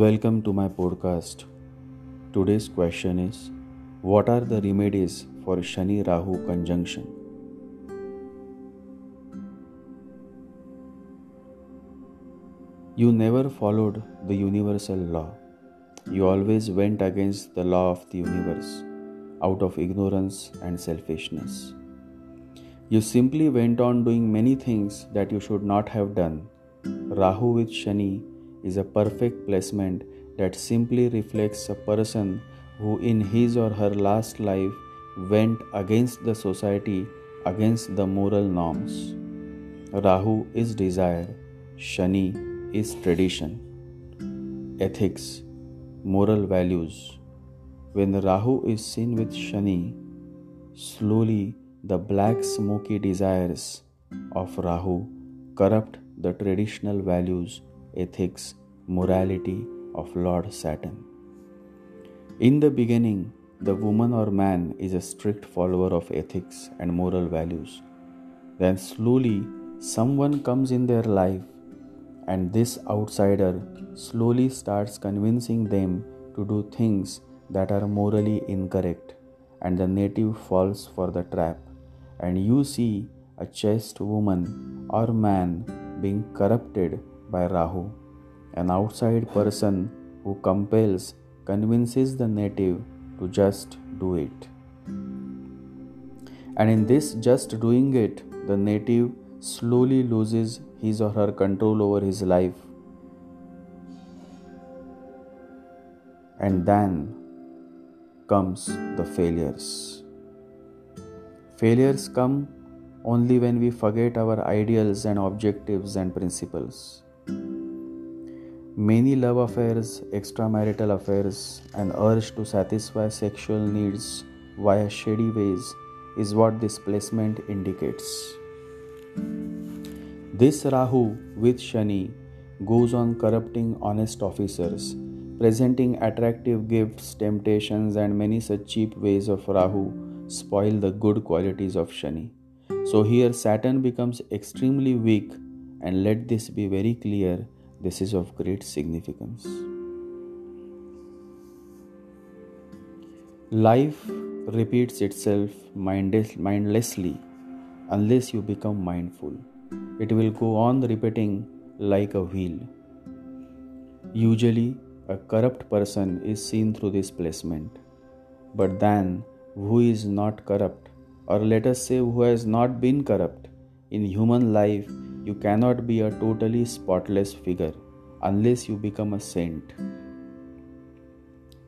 Welcome to my podcast. Today's question is What are the remedies for Shani Rahu conjunction? You never followed the universal law. You always went against the law of the universe out of ignorance and selfishness. You simply went on doing many things that you should not have done. Rahu with Shani is a perfect placement that simply reflects a person who, in his or her last life, went against the society, against the moral norms. Rahu is desire, Shani is tradition, ethics, moral values. When Rahu is seen with Shani, slowly the black smoky desires of Rahu corrupt the traditional values ethics, morality of Lord Saturn. In the beginning, the woman or man is a strict follower of ethics and moral values. Then slowly, someone comes in their life, and this outsider slowly starts convincing them to do things that are morally incorrect, and the native falls for the trap. And you see a chaste woman or man being corrupted by Rahu, an outside person who compels, convinces the native to just do it. And in this just doing it, the native slowly loses his or her control over his life. And then comes the failures. Failures come only when we forget our ideals and objectives and principles. Many love affairs, extramarital affairs, and urge to satisfy sexual needs via shady ways is what this placement indicates. This Rahu with Shani goes on corrupting honest officers, presenting attractive gifts, temptations, and many such cheap ways of Rahu spoil the good qualities of Shani. So here Saturn becomes extremely weak, and let this be very clear this is of great significance. Life repeats itself mindlessly unless you become mindful. It will go on repeating like a wheel. Usually, a corrupt person is seen through this placement. But then, who is not corrupt, or let us say, who has not been corrupt, in human life you cannot be a totally spotless figure unless you become a saint.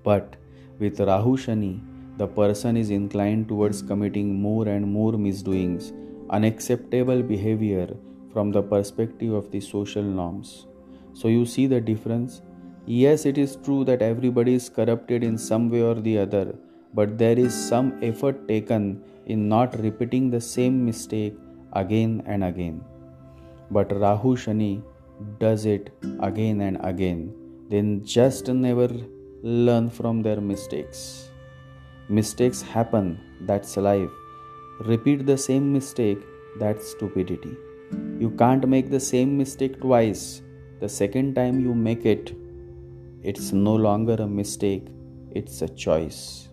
But with Rahu Shani, the person is inclined towards committing more and more misdoings, unacceptable behavior from the perspective of the social norms. So you see the difference? Yes, it is true that everybody is corrupted in some way or the other, but there is some effort taken in not repeating the same mistake again and again. But Rahu Shani does it again and again, then just never learn from their mistakes. Mistakes happen, that's life. Repeat the same mistake, that's stupidity. You can't make the same mistake twice. The second time you make it, it's no longer a mistake, it's a choice.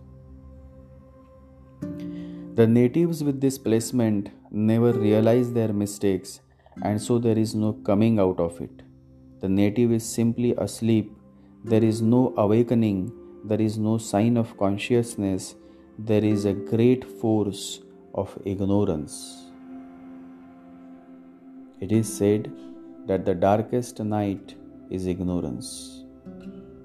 The natives with this placement never realize their mistakes and so there is no coming out of it. The native is simply asleep, there is no awakening, there is no sign of consciousness, there is a great force of ignorance. It is said that the darkest night is ignorance.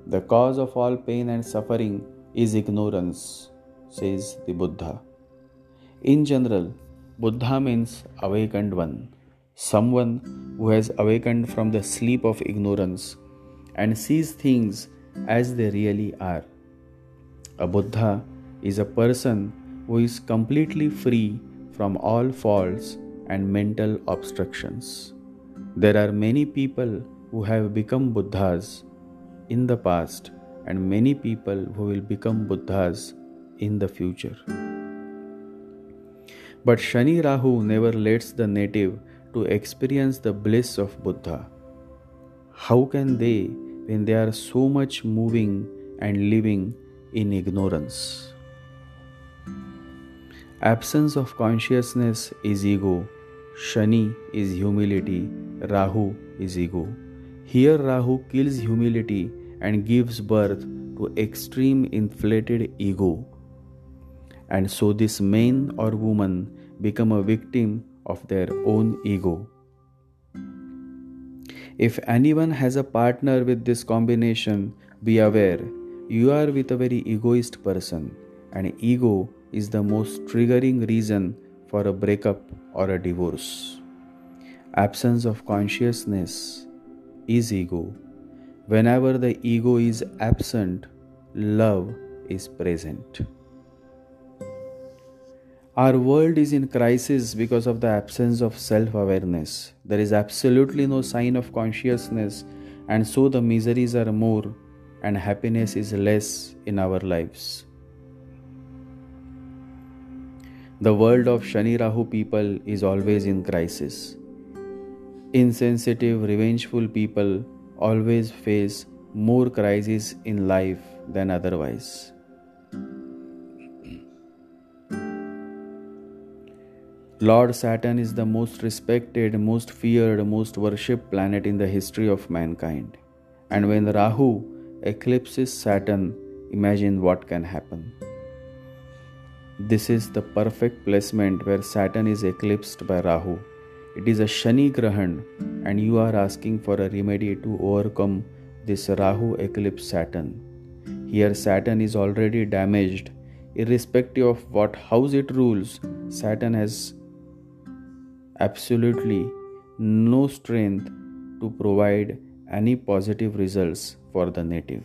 The cause of all pain and suffering is ignorance, says the Buddha. In general, Buddha means awakened one someone who has awakened from the sleep of ignorance and sees things as they really are. A Buddha is a person who is completely free from all faults and mental obstructions. There are many people who have become Buddhas in the past and many people who will become Buddhas in the future. But Shani Rahu never lets the native to experience the bliss of Buddha. How can they when they are so much moving and living in ignorance. Absence of consciousness is ego, Shani is humility, Rahu is ego. Here, Rahu kills humility and gives birth to extreme inflated ego. And so, this man or woman become a victim of their own ego. If anyone has a partner with this combination, be aware you are with a very egoist person, and ego is the most triggering reason for a breakup or a divorce. Absence of consciousness is ego. Whenever the ego is absent, love is present. Our world is in crisis because of the absence of self awareness. There is absolutely no sign of consciousness, and so the miseries are more and happiness is less in our lives. The world of Shani Rahu people is always in crisis. Insensitive, revengeful people always face more crises in life than otherwise. Lord Saturn is the most respected, most feared, most worshipped planet in the history of mankind. And when Rahu eclipses Saturn, imagine what can happen. This is the perfect placement where Saturn is eclipsed by Rahu. It is a Shani Grahan, and you are asking for a remedy to overcome this Rahu eclipse Saturn. Here, Saturn is already damaged. Irrespective of what house it rules, Saturn has absolutely no strength to provide any positive results for the native.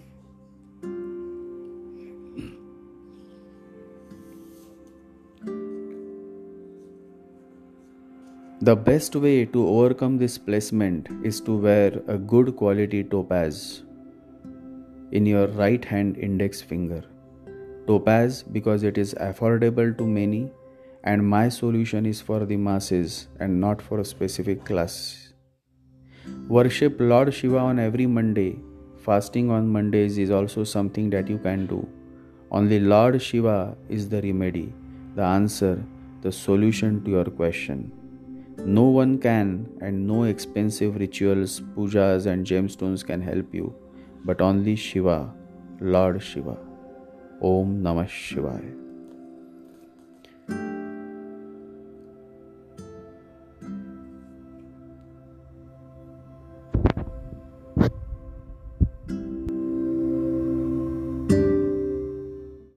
The best way to overcome this placement is to wear a good quality topaz in your right hand index finger. Topaz because it is affordable to many and my solution is for the masses and not for a specific class. Worship Lord Shiva on every Monday. Fasting on Mondays is also something that you can do. Only Lord Shiva is the remedy, the answer, the solution to your question. No one can, and no expensive rituals, pujas, and gemstones can help you, but only Shiva, Lord Shiva. Om Namah Shivaya.